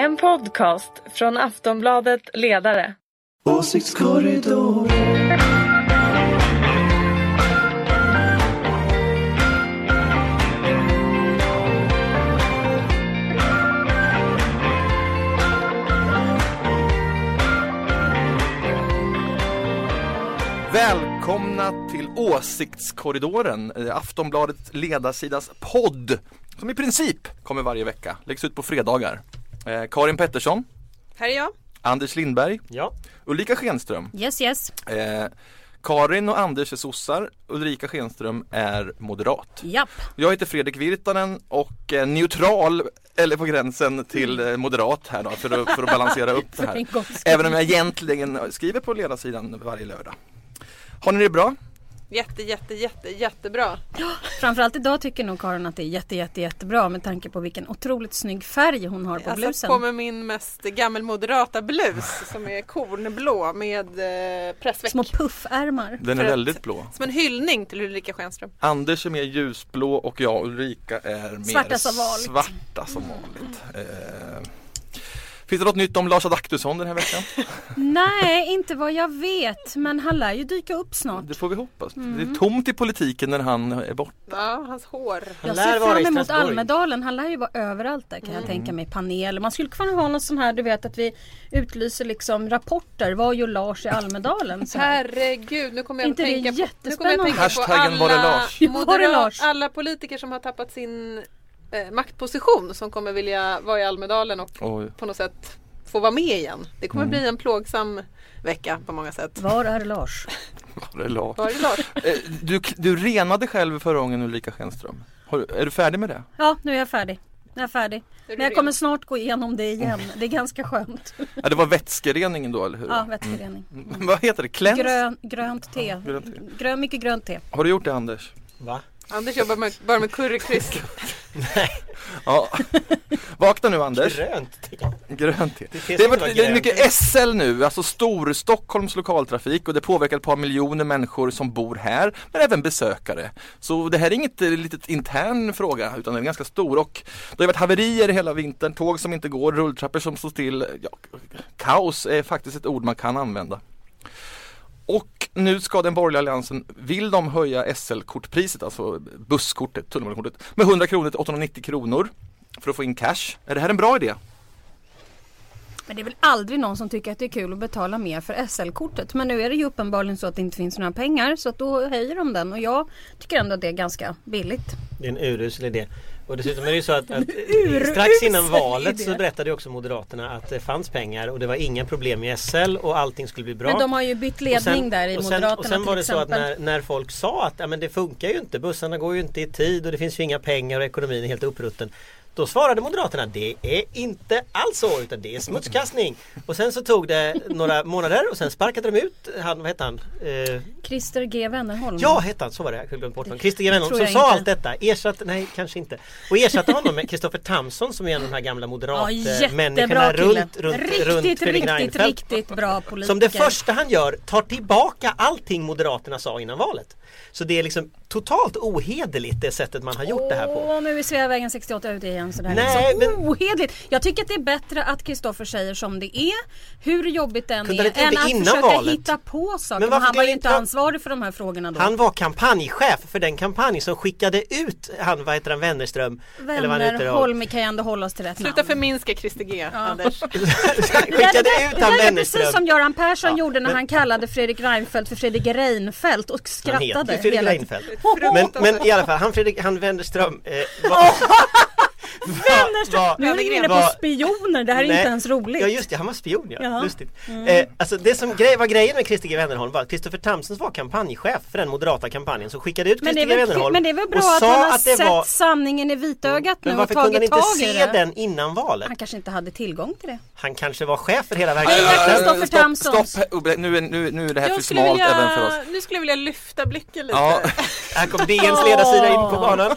En podcast från Aftonbladet Ledare. Åsiktskorridor. Välkomna till Åsiktskorridoren, eh, Aftonbladet ledarsidas podd som i princip kommer varje vecka, läggs ut på fredagar. Eh, Karin Pettersson, Här är jag. Anders Lindberg, Ja. Ulrika Schenström. Yes yes. Eh, Karin och Anders är sossar, Ulrika Schenström är moderat. Japp. Jag heter Fredrik Virtanen och är neutral, eller på gränsen till eh, moderat här då, för att, för att balansera upp det här. Även om jag egentligen skriver på ledarsidan varje lördag. Har ni det bra? Jätte, jätte, jätte, jättebra. Framförallt idag tycker nog Karin att det är jätte, jätte, jättebra med tanke på vilken otroligt snygg färg hon har på Jag blusen. satt på mig min mest gammelmoderata blus som är kornblå med eh, pressväck. Små puffärmar. Den är väldigt blå. Som en hyllning till Ulrika Schenström. Anders är mer ljusblå och jag Ulrika är mer Svarta som vanligt. svarta som vanligt. Eh, finns det något nytt om Lars Adaktusson den här veckan? Nej, inte vad jag vet. Men han lär ju dyka upp snart. Det får vi hoppas. Det Mm. är tomt i politiken när han är borta. Ja, hans hår. Jag ser fram emot. Almedalen. Han lär ju vara överallt där kan jag tänka mig. Panel. Man skulle kunna ha någon sån här, du vet att vi utlyser liksom rapporter. Vad gör Lars i Almedalen? Herregud, nu kommer jag Inte att det tänka på, nu kommer jag att tänka på det alla, Lars. Det Lars? alla politiker som har tappat sin eh, maktposition som kommer vilja vara i Almedalen och Oj. på något sätt få vara med igen. Det kommer Mm. bli en plågsam vecka på många sätt. Var är Lars? Var det Lars? Var är Lars? Eh, Du, du renade själv förra gången Ulrika Schenström. Har, du- är du färdig med det? Ja, nu är jag färdig. Jag är färdig. Är Men jag kommer snart gå igenom det igen. Det är ganska skönt. Ja, det var vätskereningen då eller hur? Ja, vätskerening. Mm. Vad heter det? Cleanse? Grön, grönt te. Grönt te. Grön, mycket grönt te. Har du gjort det Anders? Va? Anders jobbar med, bara med currykryss. Ja. Vakna nu Anders. Grönt te. Grönt te. Det Det är, vara det är mycket SL nu, alltså stor Stockholms lokaltrafik och det påverkar ett par miljoner människor som bor här men även besökare. Så det här är inget eh, litet intern fråga utan den är ganska stor och det har varit haverier hela vintern, tåg som inte går, rulltrappor som står still. Ja, kaos är faktiskt ett ord man kan använda. Och nu ska den borgerliga alliansen, vill de höja SL-kortpriset, alltså busskortet, tunnelbanekortet, med 100 kronor till 890 kronor för att få in cash. Är det här en bra idé? Men det är väl aldrig någon som tycker att det är kul att betala mer för SL-kortet. Men nu är det ju uppenbarligen så att det inte finns några pengar så att då höjer de den och jag tycker ändå att det är ganska billigt. Det är en urusel idé. Och dessutom är det ju så att, att strax innan valet så berättade ju också Moderaterna att det fanns pengar och det var inga problem med SL och allting skulle bli bra. Men de har ju bytt ledning sen- där i och sen, Moderaterna Och sen var till det så att exempel. när, när folk sa att ja, men det funkar ju inte, bussarna går ju inte i tid och det finns ju inga pengar och ekonomin är helt upprutten. Då svarade Moderaterna det är inte alls så utan det är smutskastning. Och sen så tog det några månader och sen sparkade de ut han, vad hette han? Eh, Christer G Wennerholm. Ja, hette han, så var det. Jag bort honom. Christer G. Wennerholm som jag sa inte. allt detta. Ersatte, nej kanske inte. Och ersatte honom med Kristoffer Tamsson som är en av de här gamla Ja, moderatmänniskorna jättebra kille. runt, runt, riktigt, runt Fredrik riktigt, Reinfeldt. riktigt bra politiker. Som det första han gör tar tillbaka allting Moderaterna sa innan valet. Så det är liksom totalt ohederligt det sättet man har gjort det här på. Åh, nu är Sveavägen 68 ute igen. Så det här Nej, är så men- ohederligt. Jag tycker att det är bättre att Kristoffer säger som det är. Hur jobbigt det än Kunde han är. Än det att försöka valet? hitta på saker. Men han var ju inte inte- ansvarig för de här frågorna då. Han var kampanjchef för den kampanj som skickade ut han, vad heter han, Wennerström? Han Wennerholm kan ju ändå hålla oss till rätt Sluta namn. förminska Christer G. Anders. skickade det, ut han det där är precis Wennerström. som Göran Persson Ja, gjorde när men- han kallade Fredrik Reinfeldt för Fredrik Reinfeldt och Han skrattade. Fredrik Reinfeldt. Men, men i alla fall, han Fredrik, han Wennerström eh, var, Var- Nu är vi inne på spioner, det här är Nej. inte ens roligt. Ja just det, han var spion ja. Ja. Lustigt. Eh, alltså det som grej, var grejen med Christer G Wennerholm var att Kristoffer Tamsons var kampanjchef för den moderata kampanjen som skickade ut Men det, Christer G Wennerholm men det är väl och bra att han har att det sett var sanningen i vitögat nu Men och varför kunde han tagit inte tag i se det? den innan valet? Han kanske inte hade tillgång till det. Han kanske var chef för hela verksamheten. Stopp, Tamsons. stopp, Ubbe. nu, är, nu, nu är det här för Jag skulle smalt även för oss. vilja, nu skulle jag vilja lyfta blicken lite. Ja, Här kom DNs ledarsida in på banan.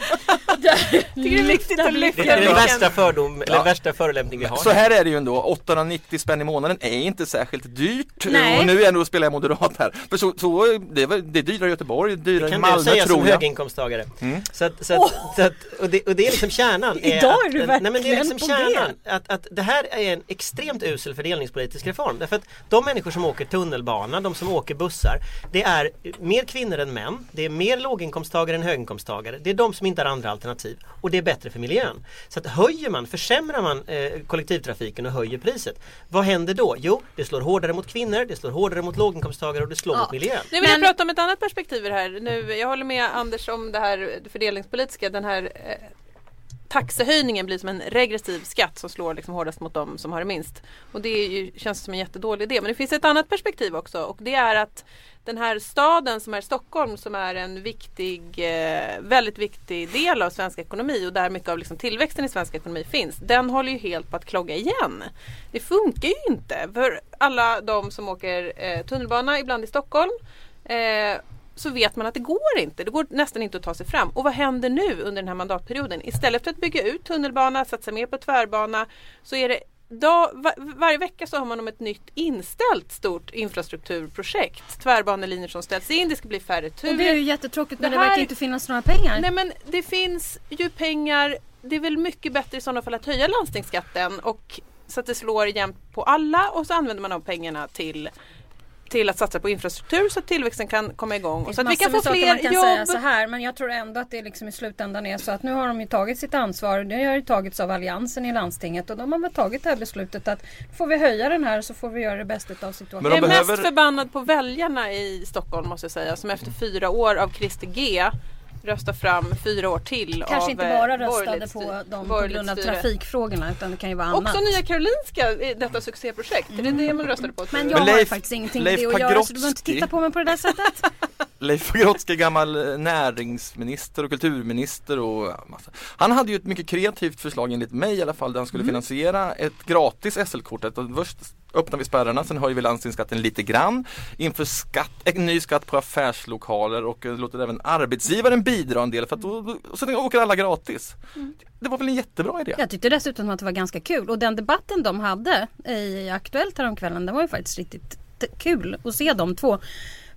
Tycker det är viktigt att lyfta Det är den värsta fördom, eller Ja. värsta förolämpning vi har. Så här är det ju ändå, 890 spänn i månaden är inte särskilt dyrt. Nej. Och nu är ändå spelar jag moderat här. För så, så det, är väl- det är dyrare i Göteborg, dyrare i kan Malmö du säga som tror jag. höginkomsttagare. Mm. Så att, så att, så att, och, det, och det är liksom kärnan. Är Idag är du nej, men det är verkligen liksom kärnan. Att, att det här är en extremt usel fördelningspolitisk reform. Därför att de människor som åker tunnelbana, de som åker bussar. Det är mer kvinnor än män. Det är mer låginkomsttagare än höginkomsttagare. Det är de som inte har andra alternativ. Och det är bättre för miljön. Så att höjer man, försämrar man eh, kollektivtrafiken och höjer priset. Vad händer då? Jo, det slår hårdare mot kvinnor, det slår hårdare mot låginkomsttagare och det slår Ja. mot miljön. Nu vill Men- jag prata om ett annat perspektiv här. Nu, jag håller med Anders om det här fördelningspolitiska. Den här eh, taxehöjningen blir som en regressiv skatt som slår liksom hårdast mot de som har det minst. Och det är ju, känns som en jättedålig idé. Men det finns ett annat perspektiv också och det är att den här staden som är Stockholm som är en viktig, eh, väldigt viktig del av svensk ekonomi och där mycket av liksom tillväxten i svensk ekonomi finns. Den håller ju helt på att klogga igen. Det funkar ju inte för alla de som åker eh, tunnelbana ibland i Stockholm eh, så vet man att det går inte. Det går nästan inte att ta sig fram. Och vad händer nu under den här mandatperioden? Istället för att bygga ut tunnelbana, satsa mer på tvärbana så är det Dag, var, varje vecka så har man om ett nytt inställt stort infrastrukturprojekt. Tvärbanelinjer som ställs in, det ska bli färre turer. Och det är ju jättetråkigt men Det det, här- verkar inte finnas några pengar. Nej men det finns ju pengar. Det är väl mycket bättre i sådana fall att höja landstingsskatten och så att det slår jämnt på alla och så använder man de pengarna till till att satsa på infrastruktur så att tillväxten kan komma igång och så att vi kan få saker man fler kan säga jobb. så här men jag tror ändå att det liksom i slutändan är så att nu har de ju tagit sitt ansvar. Det har ju tagits av Alliansen i landstinget och de har väl tagit det här beslutet att får vi höja den här så får vi göra det bästa av situationen. Jag är behöver- mest förbannad på väljarna i Stockholm måste jag säga som efter fyra år av Christer G röstar fram fyra år till Kanske av inte eh, bara röstade på dem på grund av trafikfrågorna utan det kan ju vara annat. Också Nya Karolinska, i detta succéprojekt. Är det det man röstade på? Men jag Men har Leif- faktiskt ingenting Leif med det att göra så du behöver inte titta på mig på det där sättet. Leif Pagrotsky, gammal eh, näringsminister och kulturminister och massa. Han hade ju ett mycket kreativt förslag enligt mig i alla fall där han skulle Mm. finansiera ett gratis SL-kort. Först öppnar vi spärrarna, sen höjer vi landstingsskatten lite grann. Inför skatt, en ny skatt på affärslokaler och eh, låter även arbetsgivaren bidra en del för att då, då, sen åker alla gratis. Mm. Det var väl en jättebra idé? Jag tyckte dessutom att det var ganska kul och den debatten de hade i Aktuellt häromkvällen den var ju faktiskt riktigt kul att se de två.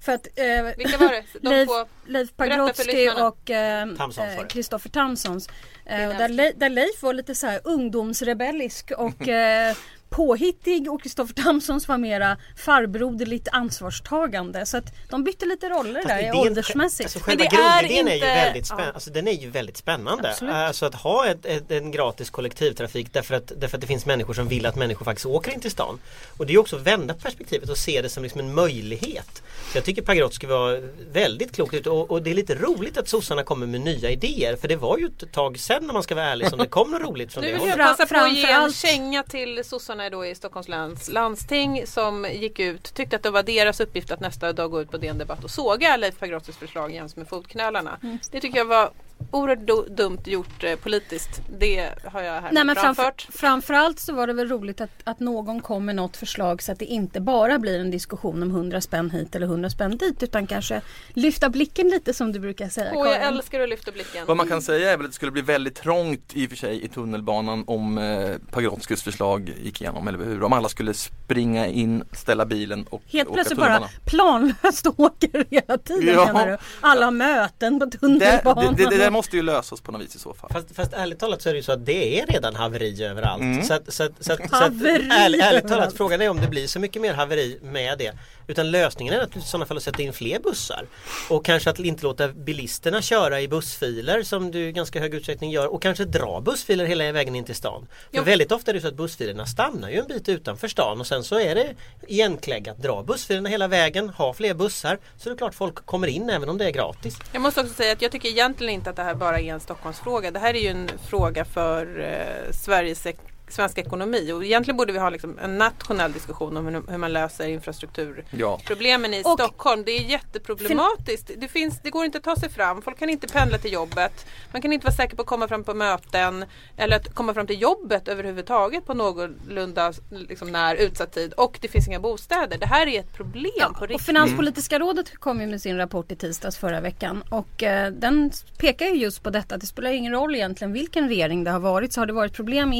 För att eh, Vilka var det? De Leif, två? Leif Pagrotsky och eh, Tamsons var eh. Kristoffer Tamsons. Eh, där. Le- där Leif var lite så här ungdomsrebellisk och eh, påhittig och Kristoffer Tamsons var mera farbroderligt ansvarstagande. Så att de bytte lite roller Fast där idén- åldersmässigt. Alltså själva Men det är grundidén är, ju inte- väldigt ja. spännande. Alltså, den är ju väldigt spännande. Absolut. Alltså att ha ett, ett, en gratis kollektivtrafik därför att, därför att det finns människor som vill att människor faktiskt åker in till stan. Och det är ju också att vända perspektivet och se det som liksom en möjlighet. Så jag tycker Pagrotsky var väldigt klokt ute och, och det är lite roligt att sossarna kommer med nya idéer. För det var ju ett tag sedan när man ska vara ärlig som det kom något roligt från Nu det vill hållet. jag passa på att ge en känga till sossarna då i Stockholms läns landsting som gick ut, tyckte att det var deras uppgift att nästa dag gå ut på DN Debatt och såga Leif Pagrotskys förslag jäms med fotknölarna. Mm. Det tycker jag var oerhört dumt gjort eh, politiskt. Det har jag här Nej, men framför, framfört. framförallt så var det väl roligt att, att någon kom med något förslag så att det inte bara blir en diskussion om 100 spänn hit eller 100 spänn dit utan kanske lyfta blicken lite som du brukar säga Åh, jag älskar att lyfta blicken. Vad man kan säga är väl att det skulle bli väldigt trångt i och för sig i tunnelbanan om eh, Pagrotskys förslag gick igenom, eller hur? Om alla skulle springa in, ställa bilen och Helt åka plötsligt tunnelbana. bara planlöst åker hela tiden Ja. menar du? Alla har möten på Det, tunnelbanan. det, det, det måste ju lösas på något vis i så fall. Fast, fast ärligt talat så är det ju så att det är redan haveri överallt. Mm. Så att, så att, så att, så att, Haveri ärligt, ärligt talat, frågan är om det blir så mycket mer haveri med det. Utan lösningen är naturligtvis i sådana fall att sätta in fler bussar. Och kanske att inte låta bilisterna köra i bussfiler som du i ganska hög utsträckning gör. Och kanske dra bussfiler hela vägen in till stan. För Jo. väldigt ofta är det så att bussfilerna stannar ju en bit utanför stan och sen så är det igenkläggat. Dra bussfilerna hela vägen, ha fler bussar. Så det är klart folk kommer in även om det är gratis. Jag måste också säga att jag tycker egentligen inte att det här bara är en Stockholmsfråga. Det här är ju en fråga för eh, Sveriges ek- svensk ekonomi och egentligen borde vi ha liksom en nationell diskussion om hur, man löser infrastrukturproblemen Ja. i Och- Stockholm. Det är jätteproblematiskt. Det, finns, det går inte att ta sig fram. Folk kan inte pendla till jobbet. Man kan inte vara säker på att komma fram på möten eller att komma fram till jobbet överhuvudtaget på någorlunda liksom, när utsatt tid och det finns inga bostäder. Det här är ett problem på Och riktigt. Finanspolitiska rådet kom ju med sin rapport i tisdags förra veckan och eh, den pekar ju just på detta. Det spelar ingen roll egentligen vilken regering det har varit så har det varit problem med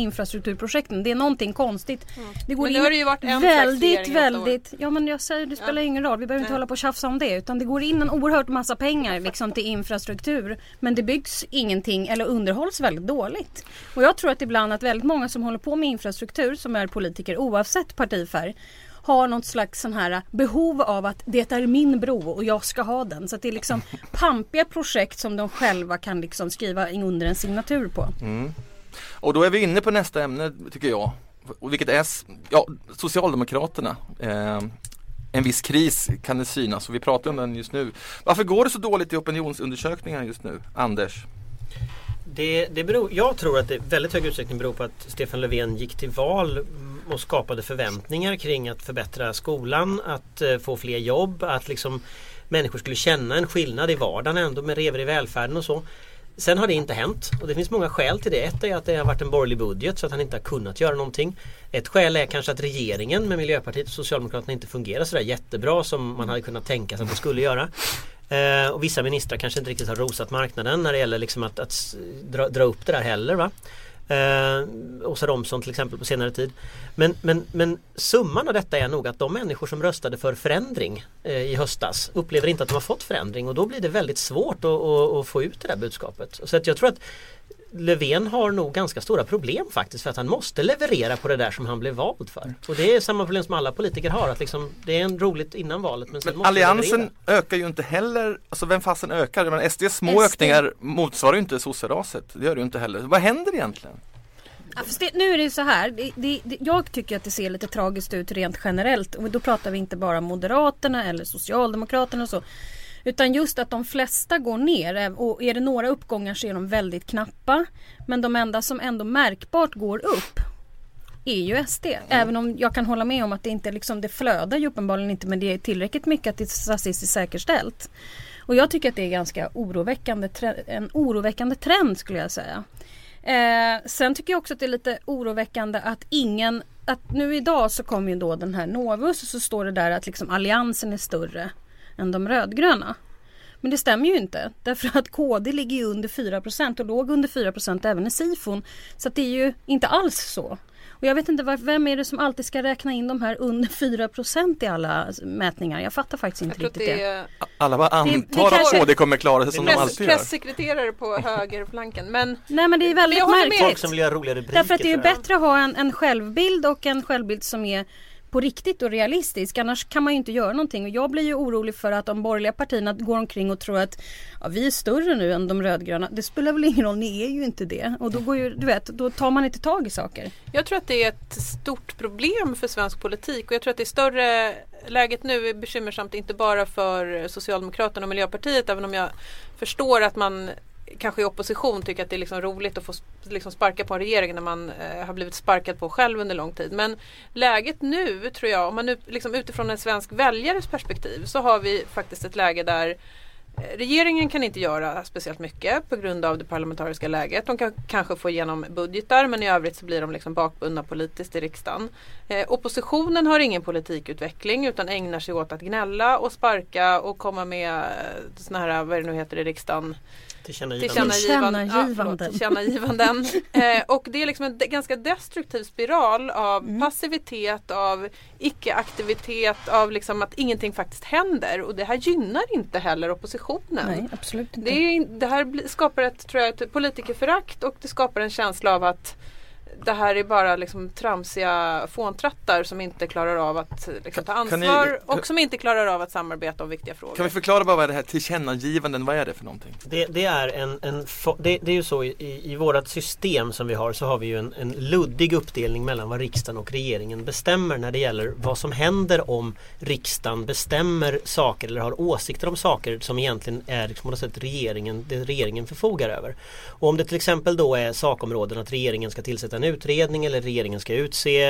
infrastrukturprojekten. Det är någonting konstigt. Det går Men det in har det ju varit en väldigt, väldigt. Ja men jag säger det spelar ingen roll. Vi behöver inte Nej. hålla på och tjafsa om det utan det går in en oerhört massa pengar liksom till infrastruktur. Men det byggs ingenting eller underhålls väldigt dåligt. Och jag tror att ibland att väldigt många som håller på med infrastruktur som är politiker oavsett partifärg har något slags sån här behov av att det är min bro och jag ska ha den. Så att det är liksom pampiga projekt som de själva kan liksom skriva under en signatur på. Och då är vi inne på nästa ämne tycker jag. Och vilket är ja, Socialdemokraterna. Eh, en viss kris kan det synas och vi pratar om den just nu. Varför går det så dåligt i opinionsundersökningar just nu? Anders? Det, det beror, jag tror att det i väldigt hög utsträckning beror på att Stefan Löfven gick till val och skapade förväntningar kring att förbättra skolan, att eh, få fler jobb, att liksom människor skulle känna en skillnad i vardagen ändå med revor i välfärden och så. Sen har det inte hänt och det finns många skäl till det. Ett är att det har varit en borgerlig budget så att han inte har kunnat göra någonting. Ett skäl är kanske att regeringen med Miljöpartiet och Socialdemokraterna inte fungerar sådär jättebra som man hade kunnat tänka sig att det skulle göra. Eh, och vissa ministrar kanske inte riktigt har rosat marknaden när det gäller liksom att, att dra, dra upp det där heller. Va? Eh, Åsa Romson till exempel på senare tid. Men, men, men summan av detta är nog att de människor som röstade för förändring eh, i höstas upplever inte att de har fått förändring och då blir det väldigt svårt att, att, att få ut det där budskapet. Så att jag tror att Löfven har nog ganska stora problem faktiskt för att han måste leverera på det där som han blev vald för. Och det är samma problem som alla politiker har. Att liksom, det är en roligt innan valet men sen Men måste Alliansen leverera. ökar ju inte heller, alltså vem fasen ökar? Menar, SDs små SD. ökningar motsvarar ju inte sosseraset. Det gör det ju inte heller. Vad händer egentligen? Ja, fast det, nu är det ju så här. Det, det, det, jag tycker att det ser lite tragiskt ut rent generellt. Och då pratar vi inte bara Moderaterna eller Socialdemokraterna och så. Utan just att de flesta går ner. Eh, och är det några uppgångar så är de väldigt knappa. Men de enda som ändå märkbart går upp är ju SD. Även om jag kan hålla med om att det inte liksom, det flödar ju uppenbarligen inte men det är tillräckligt mycket att det är statistiskt säkerställt. Och jag tycker att det är ganska oroväckande, en oroväckande trend skulle jag säga. Eh, sen tycker jag också att det är lite oroväckande att ingen att nu idag så kom ju då den här Novus och så står det där att liksom alliansen är större än de rödgröna. Men det stämmer ju inte. Därför att KD ligger ju under 4% och låg under 4% även i SIFON. Så att det är ju inte alls så. Och jag vet inte var, vem är det som alltid ska räkna in de här under 4% i alla mätningar. Jag fattar faktiskt inte riktigt det det. Alla bara det antar kanske- att KD kommer klara sig som de press, alltid gör. pressekreterare på högerflanken. Men Nej men det är väldigt med. Folk märkligt. som vill göra roliga rubriker. Därför att det är bättre att ha en, en självbild och en självbild som är på riktigt och realistisk. Annars kan man ju inte göra någonting. Och jag blir ju orolig för att de borgerliga partierna går omkring och tror att ja, vi är större nu än de rödgröna. Det spelar väl ingen roll, ni är ju inte det. Och då går ju, du vet, då tar man inte tag i saker. Jag tror att det är ett stort problem för svensk politik och jag tror att det är större Läget nu är bekymmersamt inte bara för Socialdemokraterna och Miljöpartiet även om jag förstår att man kanske i opposition tycker att det är liksom roligt att få liksom sparka på en regering när man eh, har blivit sparkad på själv under lång tid. Men läget nu tror jag, om man nu, liksom utifrån en svensk väljares perspektiv så har vi faktiskt ett läge där eh, Regeringen kan inte göra speciellt mycket på grund av det parlamentariska läget. De kan kanske få igenom budgetar men i övrigt så blir de liksom bakbundna politiskt i riksdagen. Eh, oppositionen har ingen politikutveckling utan ägnar sig åt att gnälla och sparka och komma med eh, såna här, vad det nu heter i riksdagen, Tillkännagivanden. tillkännagivanden. Ja, Tillkännagivanden. förlåt, tillkännagivanden. eh, och det är liksom en ganska destruktiv spiral av passivitet, av icke-aktivitet, av liksom att ingenting faktiskt händer. Och det här gynnar inte heller oppositionen. Nej, absolut inte. Det, är, det här skapar ett, tror jag, ett politikerförakt och det skapar en känsla av att det här är bara liksom tramsiga fåntrattar som inte klarar av att liksom, ta Kan- kan ni- ansvar och som inte klarar av att samarbeta om viktiga frågor. Kan vi förklara bara vad det här tillkännagivanden, vad är det för någonting? Det, det är en, en det, det är ju så i, i, vårat system som vi har så har vi ju en, en luddig uppdelning mellan vad riksdagen och regeringen bestämmer när det gäller vad som händer om riksdagen bestämmer saker eller har åsikter om saker som egentligen är liksom sätt regeringen, det regeringen förfogar över. Och om det till exempel då är sakområden att regeringen ska tillsätta en utredning eller regeringen ska utse,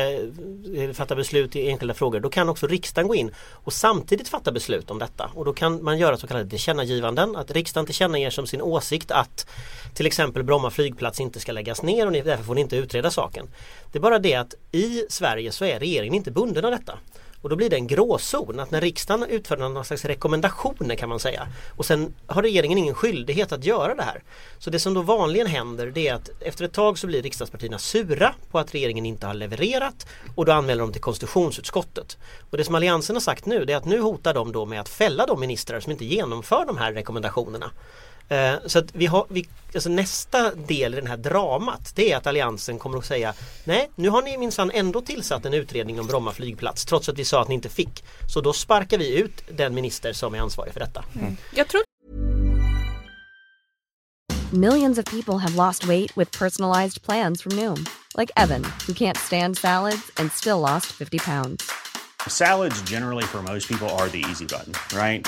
eh, fatta beslut i enskilda frågor. Då kan också riksdagen gå in och samtidigt fatta beslut om detta. Och då kan man göra så kallade tillkännagivanden. Att riksdagen tillkännager som sin åsikt att till exempel Bromma flygplats inte ska läggas ner och därför får ni inte utreda saken. Det är bara det att i Sverige så är regeringen inte bunden av detta. Och då blir det en gråzon att när riksdagen utför någon slags rekommendationer kan man säga och sen har regeringen ingen skyldighet att göra det här. Så det som då vanligen händer det är att efter ett tag så blir riksdagspartierna sura på att regeringen inte har levererat och då anmäler de till konstitutionsutskottet. Och det som Alliansen har sagt nu det är att nu hotar de då med att fälla de ministrar som inte genomför de här rekommendationerna. Eh, Så att vi har, vi, alltså nästa del i det här dramat det är att Alliansen kommer att säga Nej, nu har ni minsann ändå tillsatt en utredning om Bromma flygplats trots att vi sa att ni inte fick. Så då sparkar vi ut den minister som är ansvarig för detta. Jag tror Millions of people have lost weight with personalized plans from Noom, like Evan, who can't stand salads and still lost 50 pounds. Salads, generally, for most people, are the easy button, right?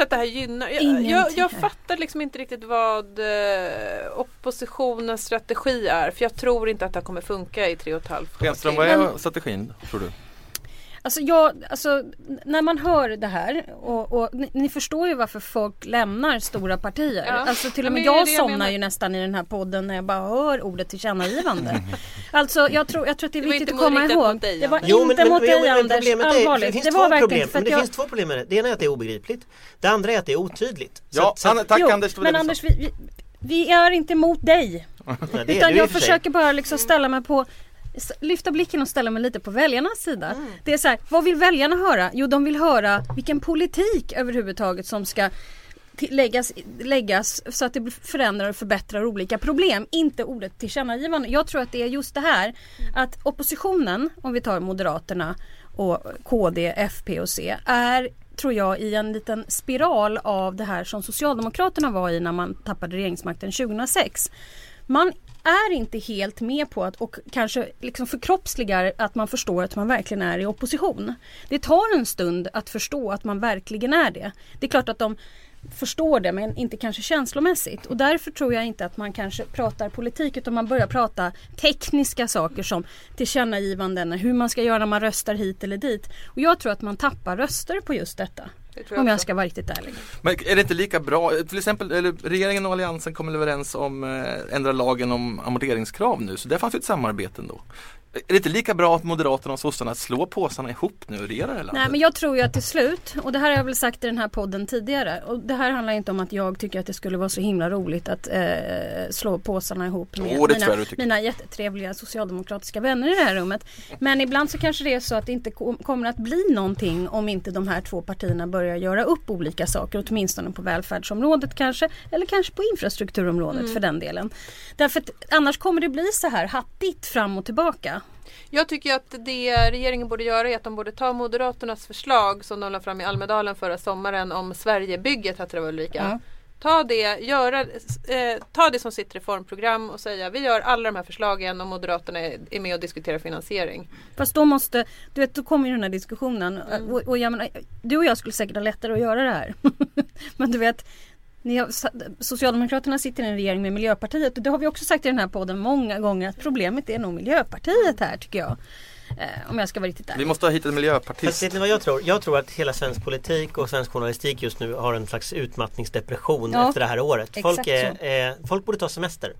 Att det här gynnar. Jag, jag, jag fattar liksom inte riktigt vad eh, oppositionens strategi är. För jag tror inte att det här kommer funka i tre och ett halvt år Renström, till. vad är strategin tror du? Alltså, jag, alltså när man hör det här och, och ni, ni förstår ju varför folk lämnar stora partier. Ja. Alltså till Ja, och med men är jag jag somnar menar. ju nästan i den här podden när jag bara hör ordet tillkännagivande. Alltså jag tror, jag tror att det är Det viktigt att komma ihåg. mot dig, det var Anders. inte mot dig Anders, är, det allvarligt. finns Det två var verkligen problem. för Men att det jag... finns två problem med det. Det ena är att det är obegripligt. Det andra är att det är otydligt. Så Ja, så Anna, tack Jo, Anders. men Anders vi, vi, vi är inte emot dig. Ja, det är Utan jag försöker bara liksom ställa mig på Lyfta blicken och ställa mig lite på väljarnas sida. Mm. Det är så här, vad vill väljarna höra? Jo de vill höra vilken politik överhuvudtaget som ska läggas, läggas så att det förändrar och förbättrar olika problem. Inte ordet tillkännagivande. Jag tror att det är just det här att oppositionen, om vi tar Moderaterna och KD, FP och C, är tror jag i en liten spiral av det här som Socialdemokraterna var i när man tappade regeringsmakten 2006. Man är inte helt med på att och kanske liksom förkroppsligar att man förstår att man verkligen är i opposition. Det tar en stund att förstå att man verkligen är det. Det är klart att de förstår det men inte kanske känslomässigt. Och därför tror jag inte att man kanske pratar politik utan man börjar prata tekniska saker som tillkännagivanden, hur man ska göra när man röstar hit eller dit. Och jag tror att man tappar röster på just detta. Det tror jag Om jag också. ska vara riktigt ärlig. Men är det inte lika bra, till exempel eller, regeringen och alliansen kom överens om eh, ändra lagen om amorteringskrav nu så där fanns ju ett samarbete ändå. Är det inte lika bra att Moderaterna och sossarna slår påsarna ihop nu och regerar det landet? Nej men jag tror ju att till slut, och det här har jag väl sagt i den här podden tidigare. Och det här handlar inte om att jag tycker att det skulle vara så himla roligt att eh, slå påsarna ihop med tror mina, mina jättetrevliga socialdemokratiska vänner i det här rummet. Men ibland så kanske det är så att det inte kom, kommer att bli någonting om inte de här två partierna börjar göra upp olika saker. Åtminstone på välfärdsområdet kanske. Eller kanske på infrastrukturområdet Mm. för den delen. Därför att annars kommer det bli så här hattigt fram och tillbaka. Jag tycker att det regeringen borde göra är att de borde ta Moderaternas förslag som de la fram i Almedalen förra sommaren om Sverigebygget hette det Ulrika? Ja. Ta det, göra, eh, ta det som sitt reformprogram och säga vi gör alla de här förslagen och Moderaterna är, är med och diskuterar finansiering. Fast då måste, du vet då kommer ju den här diskussionen och, och jag menar, du och jag skulle säkert ha lättare att göra det här. Men du vet, har, Socialdemokraterna sitter i en regering med Miljöpartiet och det har vi också sagt i den här podden många gånger att problemet är nog Miljöpartiet här tycker jag. Eh, om jag ska vara riktigt Vi ärlig. måste ha hittat en Fast miljöpartist. vet ni vad jag tror? Jag tror att hela svensk politik och svensk journalistik just nu har en slags utmattningsdepression Ja, efter det här året. Folk, är, eh, folk borde ta semester.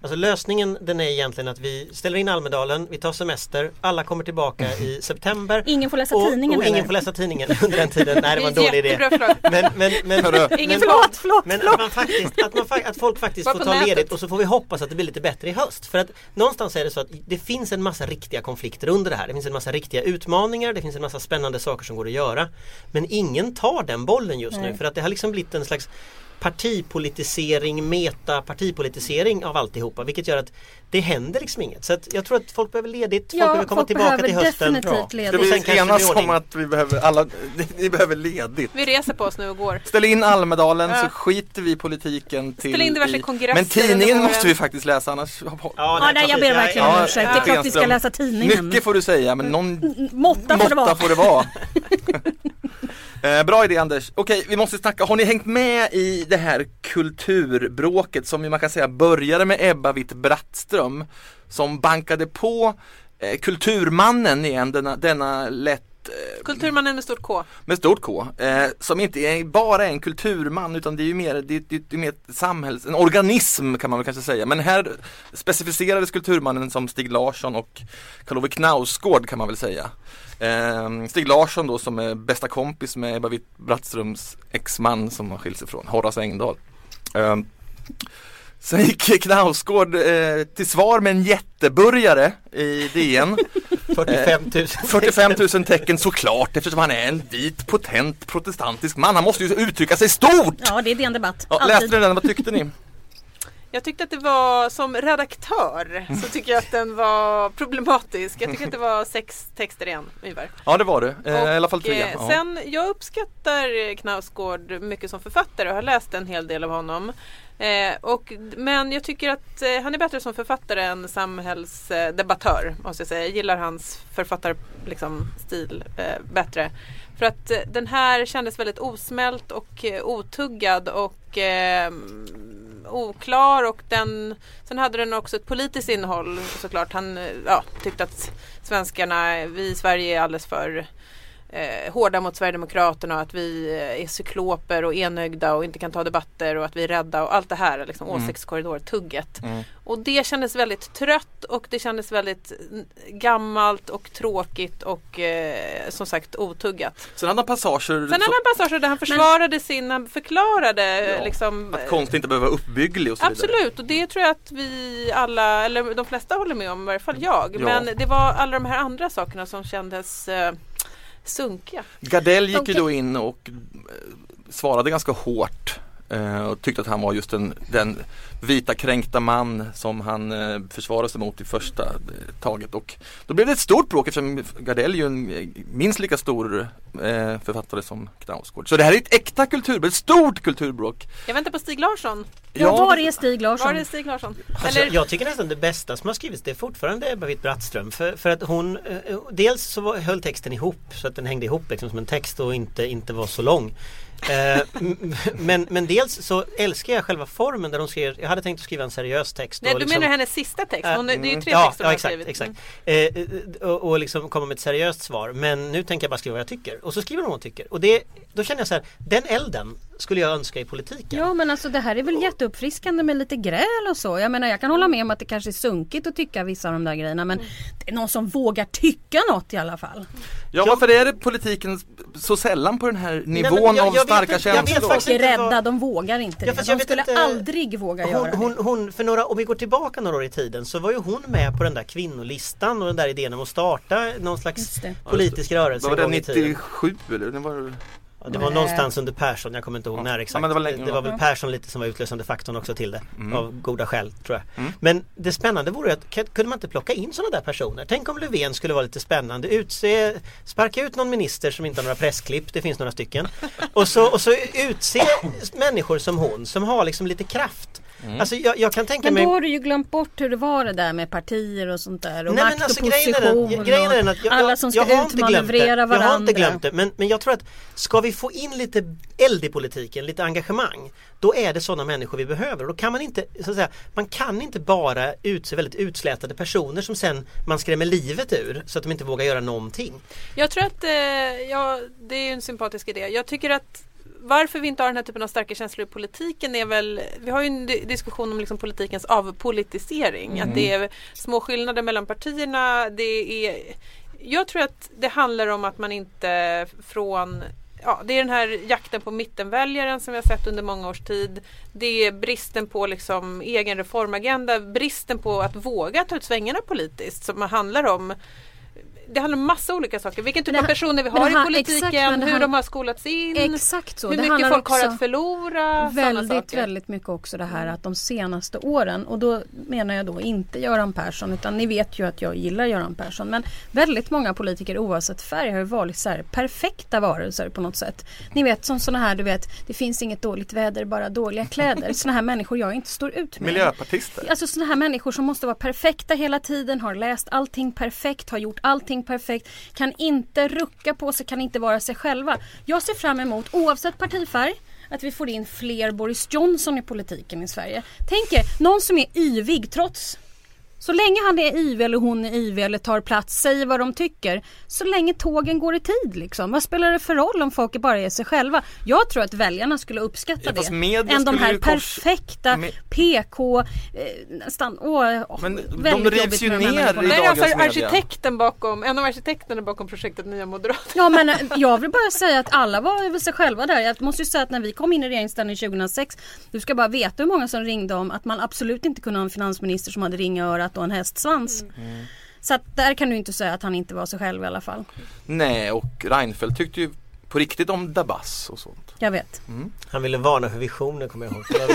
Alltså lösningen den är egentligen att vi ställer in Almedalen, vi tar semester, alla kommer tillbaka i september. Ingen får läsa och, tidningen och ingen får läsa tidningen under den tiden. Nej det var en dålig idé. Men, men, men, Ingen Förlåt, förlåt, men att, man faktiskt, att, man, att folk faktiskt får ta nätet. ledigt och så får vi hoppas att det blir lite bättre i höst. För att någonstans är det så att det finns en massa riktiga konflikter under det här. Det finns en massa riktiga utmaningar, det finns en massa spännande saker som går att göra. Men ingen tar den bollen just nu Nej. för att det har liksom blivit en slags partipolitisering, meta partipolitisering av alltihopa vilket gör att det händer liksom inget. Så att jag tror att folk behöver ledigt, folk Ja, behöver komma folk tillbaka till behöver hösten. definitivt Ska ledigt. Sen vi enas om att vi behöver alla, ni behöver ledigt? Vi reser på oss nu och går. Ställ in Almedalen Ja. så skiter vi politiken till Ställ in diverse i- kongresser Men tidningen måste vi faktiskt läsa annars Ja, nej, jag ber verkligen om Ja, ursäkt. Det är klart vi ska läsa tidningen. Mycket får du säga men någon Måtta får det vara. måtta får det vara. Eh, bra idé Anders. Okej, vi måste snacka. Har ni hängt med i det här kulturbråket som man kan säga började med Ebba Witt-Brattström som bankade på eh, Kulturmannen igen, denna, denna lätt Kulturmannen med stort K. med stort K, eh, som inte är bara är en kulturman utan det är ju mer, det, det, det är mer ett samhälls, en organism kan man väl kanske säga. Men här specificerades kulturmannen som Stig Larsson och Karl Ove Knausgård kan man väl säga. Eh, Stig Larsson då som är bästa kompis med Ebba Witt-Brattströms exman som har skilt sig från, Horace Engdahl. Eh, Sen gick Knausgård eh, till svar med en jätteburgare i DN 45 000. 45 000 tecken såklart eftersom han är en vit potent protestantisk man. Han måste ju uttrycka sig stort! Ja, det är DN Debatt. Ja, läste du den? Vad tyckte ni? Jag tyckte att det var som redaktör så tycker jag att den var problematisk. Jag tycker att det var sex texter igen ungefär. Ja det var det, eh, Och, i alla fall tre. eh, Ja. Sen, jag uppskattar Knausgård mycket som författare och har läst en hel del av honom. Eh, och, men jag tycker att eh, han är bättre som författare än samhällsdebattör. Måste jag säga. Jag gillar hans författarstil liksom, stil, eh, bättre. För att eh, den här kändes väldigt osmält och eh, otuggad och eh, oklar och den Sen hade den också ett politiskt innehåll såklart. Han eh, ja, tyckte att svenskarna, vi i Sverige är alldeles för eh, hårda mot Sverigedemokraterna och att vi eh, är cykloper och enögda och inte kan ta debatter och att vi är rädda och allt det här liksom Mm. åsiktskorridor-tugget. Mm. Och det kändes väldigt trött och det kändes väldigt mm, gammalt och tråkigt och eh, som sagt otuggat. Sen hade han passager Sen hade han passager där han försvarade sin, han förklarade Ja, liksom att konst inte behöver vara uppbygglig och så vidare. Absolut och det tror jag att vi alla, eller de flesta håller med om, i varje fall jag. Ja. Men det var alla de här andra sakerna som kändes eh, sunkiga. Gardell gick ju då in och eh, svarade ganska hårt och tyckte att han var just den, den vita kränkta man som han eh, försvarade sig mot i första eh, taget och då blev det ett stort bråk eftersom Gardell är ju en eh, minst lika stor eh, författare som Knausgård. Så det här är ett äkta kulturbråk, ett stort kulturbråk. Jag väntar på Stig Larsson. Ja, var är Stig Larsson? Var är Stig Larsson? Alltså, Eller, jag tycker nästan det bästa som har skrivits det är fortfarande Ebba Witt-Brattström. För, för att hon, eh, dels så var, höll texten ihop så att den hängde ihop liksom som en text och inte, inte var så lång. Eh, men, men dels så älskar jag själva formen där hon skrev, jag hade tänkt att skriva en seriös text. nej, och du liksom- menar hennes sista text? Hon, det är ju tre ja, texter ja hon har exakt, skrivit. exakt. Mm. Eh, och, och liksom komma med ett seriöst svar. Men nu tänker jag bara skriva vad jag tycker. Och så skriver hon vad hon tycker. Och det, då känner jag så här, den elden skulle jag önska i politiken. Ja men alltså det här är väl jätteuppfriskande med lite gräl och så. Jag menar jag kan hålla med om att det kanske är sunkigt att tycka vissa av de där grejerna men det är någon som vågar tycka något i alla fall. Ja, varför är det politiken så sällan på den här men nivån jag- av jag vet starka inte- jag vet känslor? faktiskt- Folk är rädda, de vågar inte Ja, det. jag De vet skulle inte- aldrig våga göra Hon, det. hon, hon, för några, om vi går tillbaka några år i tiden så var ju hon med på den där kvinnolistan och den där idén om att starta någon slags politisk rörelse Var det gång i tiden. 97 eller? Var... Ja, det var någonstans under Persson, jag kommer inte ihåg när exakt. Ja, det var länge- det var väl Persson lite som var utlösande faktorn också till det. Mm. Av goda skäl tror jag. Mm. Men det spännande vore ju att kunde man inte plocka in sådana där personer? Tänk om Löfven skulle vara lite spännande. Utse, sparka ut någon minister som inte har några pressklipp, det finns några stycken. Och så, och så utse människor som hon som har liksom lite kraft. Mm. Alltså jag, jag kan tänka Men mig då har du ju glömt bort hur det var det där med partier och sånt där och Nej, makt alltså, och grejen är position den, grejen är den att jag, alla som ska utmanövrera varandra. Jag har inte glömt det men, men jag tror att ska vi få in lite eld i politiken, lite engagemang då är det sådana människor vi behöver. Då kan man inte, så att säga, man kan inte bara utse väldigt utslätade personer som sen man skrämmer livet ur så att de inte vågar göra någonting. Jag tror att eh, ja, det är ju en sympatisk idé. Jag tycker att varför vi inte har den här typen av starka känslor i politiken är väl, vi har ju en di- diskussion om liksom politikens avpolitisering. Att det är små skillnader mellan partierna. Det är, jag tror att det handlar om att man inte från Ja, det är den här jakten på mittenväljaren som vi har sett under många års tid. Det är bristen på liksom egen reformagenda, bristen på att våga ta ut svängarna politiskt som handlar om det handlar om massa olika saker. Vilken typ Det av personer vi har ha- i politiken, exakt, hur han- de har skolats in, Exakt så. hur Det mycket folk har att förlora. Väldigt, saker. väldigt mycket också det här att de senaste åren och då menar jag då inte Göran Persson utan ni vet ju att jag gillar Göran Persson men väldigt många politiker oavsett färg har ju varit så här perfekta varelser på något sätt. Ni vet som sådana här du vet det finns inget dåligt väder bara dåliga kläder. Sådana här människor jag inte står ut med. Miljöpartister. Alltså sådana här människor som måste vara perfekta hela tiden, har läst allting perfekt, har gjort allting perfekt, kan inte rucka på sig, kan inte vara sig själva. Jag ser fram emot, oavsett partifärg, att vi får in fler Boris Johnson i politiken i Sverige. Tänk er, någon som är yvig trots så länge han är yvig eller hon är yvig eller tar plats, säger vad de tycker. Så länge tågen går i tid liksom. Vad spelar det för roll om folk bara är sig själva? Jag tror att väljarna skulle uppskatta Ja, det. Än de här perfekta Me- PK, eh, nästan, åh, åh, Men de jobbigt ju med ner i Nej, alltså dagens media. arkitekten bakom, en av arkitekterna bakom projektet Nya Moderaterna. Ja men eh, jag vill bara säga att alla var väl sig själva där. Jag måste ju säga att när vi kom in i regeringsställning 2006 Du ska bara veta hur många som ringde om att man absolut inte kunde ha en finansminister som hade ring i örat och en hästsvans. Så att där kan du inte säga att han inte var sig själv i alla fall. Nej, och Reinfeldt tyckte ju på riktigt om Dabas och sånt. Jag vet. Han ville varna för visioner kommer jag ihåg. Det var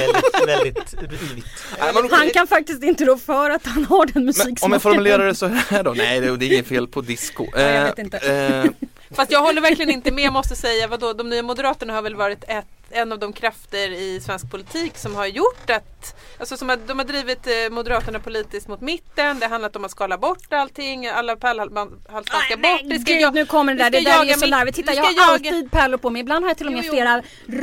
väldigt, väldigt yvigt. Nej, Han kan faktiskt inte rå för att han har den musiksmaken. om jag formulerar det så här då, nej det, är inget fel på disco. Ja, jag Eh, vet inte. eh, Fast jag håller verkligen inte med måste säga, vadå, de nya Moderaterna har väl varit ett, en av de krafter i svensk politik som har gjort att, alltså som har, de har drivit eh, Moderaterna politiskt mot mitten, det har handlat om att skala bort allting, alla pärlhalsband ska bort. Nej, ska gud, jag- nu kommer det där. vi Det ska där är ju jaga så mitt- larvigt. Titta vi jag har jaga- alltid pärlor på mig. Ibland har jag till och med Jo, jo. flera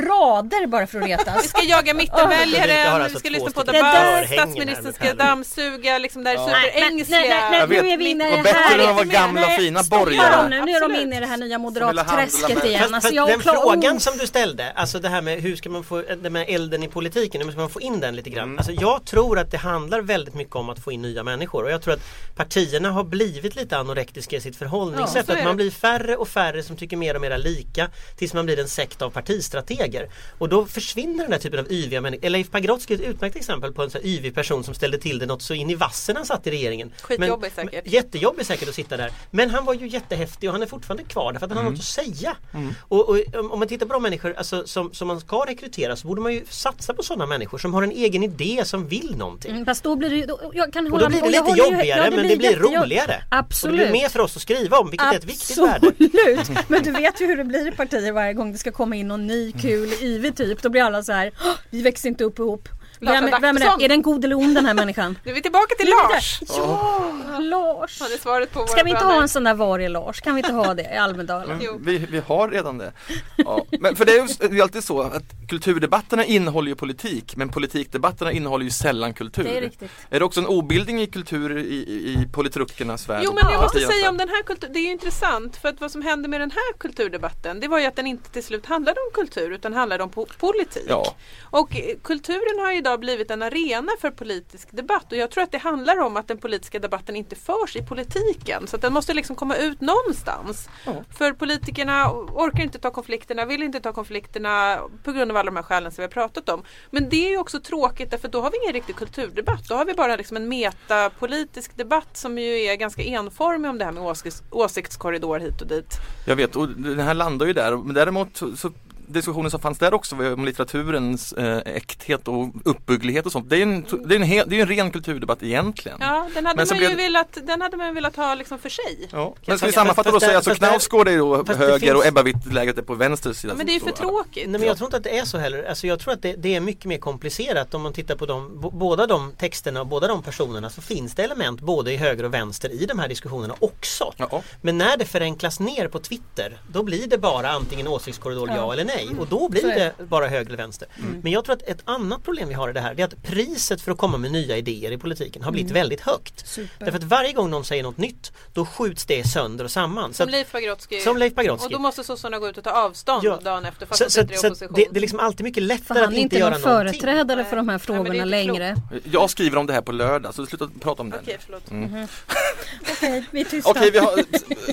rader bara för att Vi retas. ska jaga Vi mittenväljare, har vi alltså ska lyssna på debatt, statsministern ska dammsuga, liksom det här Ja. superängsliga. Nej, nej, nej, nu är vi inne i det bättre här. än att vara gamla Nej, fina borgare. Nu, är de inne i det här nya moderatträsket med- igen. Alltså den frågan som du ställde, alltså det här med hur ska man få det med elden i politiken, hur ska man få in den lite grann? Mm. Alltså jag tror att det handlar väldigt mycket om att få in nya människor och jag tror att partierna har blivit lite anorektiska i sitt Ja, förhållningssätt. så är att man blir färre och färre som tycker mer och mer lika tills man blir en sekt av partistrateger. Och då försvinner den här typen av yviga människor. Leif Pagrotsky är ett utmärkt exempel på en sån här yvig person som ställde till det något så in i vassen han satt i regeringen. Skitjobbig men, säkert. Men, jättejobbig säkert att sitta där. Men han var ju jättehäftig och han är fortfarande kvar därför att han Mm. har något att säga. Och, och om- om man tittar på de människor alltså, som, som man ska rekrytera så borde man ju satsa på sådana människor som har en egen idé som vill någonting. Mm, Fast då blir det ju, då, jag kan Och hålla då blir det och lite håller ju- jobbigare ja, men det blir roligare. Och det Absolut. blir mer för oss att skriva om vilket är ett viktigt värde. Absolut! Men du vet ju hur det blir i partier varje gång det ska komma in någon ny kul yvig typ. Då blir alla så här, "Åh, vi växer inte upp ihop. Lars Vem, vem är det? Är den god eller ond den här människan? Nu är vi tillbaka till Lars. Ja, Lars! Ja, det är svaret på våra Ska vi inte ha en sån där varg Lars? Kan vi inte ha det i Almedalen? Jo. vi, vi har redan det. Ja. Men för det är ju är alltid så att kulturdebatterna innehåller ju politik men politikdebatterna innehåller ju sällan kultur. Det är riktigt. Är det också en obildning i kultur i, i, politrukernas värld? Jo men jag Ja. måste säga om den här kultur, det är ju intressant för att vad som hände med den här kulturdebatten det var ju att den inte till slut handlade om kultur utan handlade om po- politik. Ja. Och eh, kulturen har ju idag blivit en arena för politisk debatt och jag tror att det handlar om att den politiska debatten inte förs i politiken så att den måste liksom komma ut någonstans. För politikerna orkar inte ta konflikterna, vill inte ta konflikterna på grund av alla de här skälen som vi har pratat om. Men det är ju också tråkigt därför då har vi ingen riktig kulturdebatt. Då har vi bara liksom en metapolitisk debatt som ju är ganska enformig om det här med åsikts- åsiktskorridor hit och dit. Jag vet, och den här landar ju där. Men däremot så diskussionen som fanns där också om litteraturens eh, äkthet och uppbygglighet och sånt. Det är ju en, det är en, hel, det är en ren kulturdebatt egentligen. Ja, den hade Men man ju blev- velat, den hade man velat ha liksom för sig. Ja. Men ska vi sammanfatta då och säga alltså Knausgård är då höger finns- och Ebba Witt-lägret är på vänster sida. Men det är ju för tråkigt. Nej men jag tror inte att det är så heller. Alltså jag tror att det, det är mycket mer komplicerat om man tittar på de, båda de texterna och båda de personerna så finns det element både i höger och vänster i de här diskussionerna också. Ja. Men när det förenklas ner på Twitter då blir det bara antingen åsiktskorridor ja, Ja. eller nej och då blir är det bara höger eller vänster. Men jag tror att ett annat problem vi har i det här det är att priset för att komma med nya idéer i politiken har blivit väldigt högt. Super. Därför att varje gång någon säger något nytt då skjuts det sönder och samman. Som att- Leif Pagrotsky. som Leif Pagrotsky. Och då måste sossarna gå ut och ta avstånd Ja. dagen efter fast Så, så, i så det, det är liksom alltid mycket lättare han att är inte inte göra någon någonting. företrädare för de här Nej, frågorna är inte längre. Jag skriver om det här på lördag så sluta prata om det. Okej, förlåt. Mm. Okej, vi är tysta. Okej, vi har,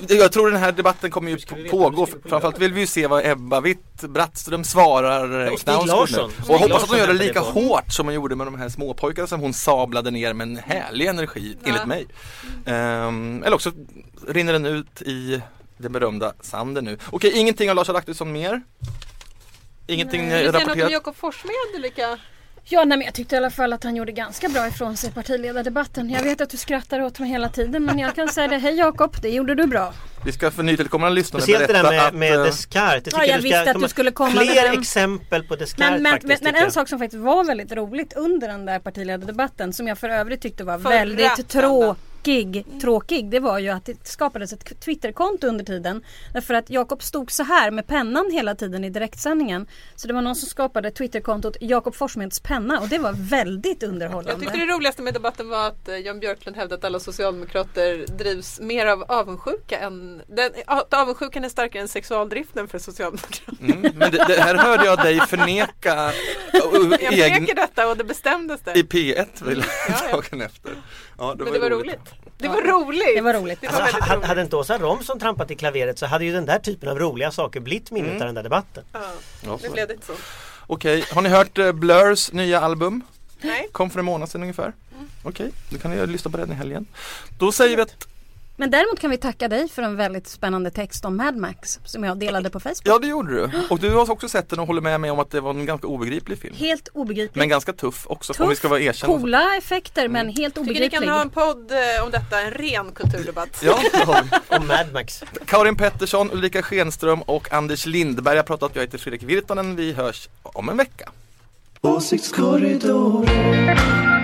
jag tror den här debatten kommer ju pågå. Framförallt vill vi ju se vad Ebba Witt Brattström svarar eh, Och Knausgård nu. Larsson. Och hoppas att de gör det lika hårt som hon gjorde med de här småpojkarna som hon sablade ner med en härlig energi, enligt mig. Ehm, eller också rinner den ut i den berömda sanden nu. Okej, ingenting av Lars Adaktusson mer? Ingenting Vill eh, du säga något om rapporterat? Jakob Forssmed? Lika... Ja, nej, men jag tyckte i alla fall att han gjorde ganska bra ifrån sig i partiledardebatten. Jag vet att du skrattar åt mig hela tiden men jag kan säga det. Hej Jakob, det gjorde du bra. Vi ska för nytillkommande lyssnare Speciellt det där berätta med, att med eh, Descartes. Ja, jag visste att du skulle komma med Fler den. exempel på Descartes Men, men, faktiskt. men, tycker en jag. sak som faktiskt var väldigt roligt under den där partiledardebatten som jag för övrigt tyckte var väldigt söndagen. Tråkig, tråkig. Det var ju att det skapades ett Twitterkonto under tiden. Därför att Jakob stod så här med pennan hela tiden i direktsändningen. Så det var någon som skapade Twitterkontot Jakob Forssmeds penna och det var väldigt underhållande. Jag tyckte det roligaste med debatten var att eh, Jan Björklund hävdade att alla socialdemokrater drivs mer av avundsjuka än... Den, att avundsjukan är starkare än sexualdriften för socialdemokrater. Mm, men det, det här hörde jag dig förneka Jag förnekar detta och det bestämdes det. i P1 väl, ja. dagen efter. Ja, Men det var roligt. Det var roligt! Det var roligt. Det var Alltså, ha- roligt. hade inte Åsa Romson trampat i klaveret så hade ju den där typen av roliga saker blivit minnet Mm. av den där debatten. Ja, så. blev det inte så. Okej, har ni hört eh, Blurs nya album? Nej. Kom för en månad sedan ungefär. Okej, då kan ni lyssna på den i helgen. Då säger vi att, Men däremot kan vi tacka dig för en väldigt spännande text om Mad Max som jag delade på Facebook. ja det gjorde du. Och du har också sett den och håller med mig om att det var en ganska obegriplig film. Helt obegriplig. Men ganska tuff också om vi ska vara erkända. coola effekter men helt Tycker ni kan obegriplig. ha en podd eh, om detta, en ren kulturdebatt? Ja. Och Mad Max. Karin Pettersson, Ulrika Schenström och Anders Lindberg har pratat. Jag heter Fredrik Virtanen. Vi hörs om en vecka. Åsiktskorridoren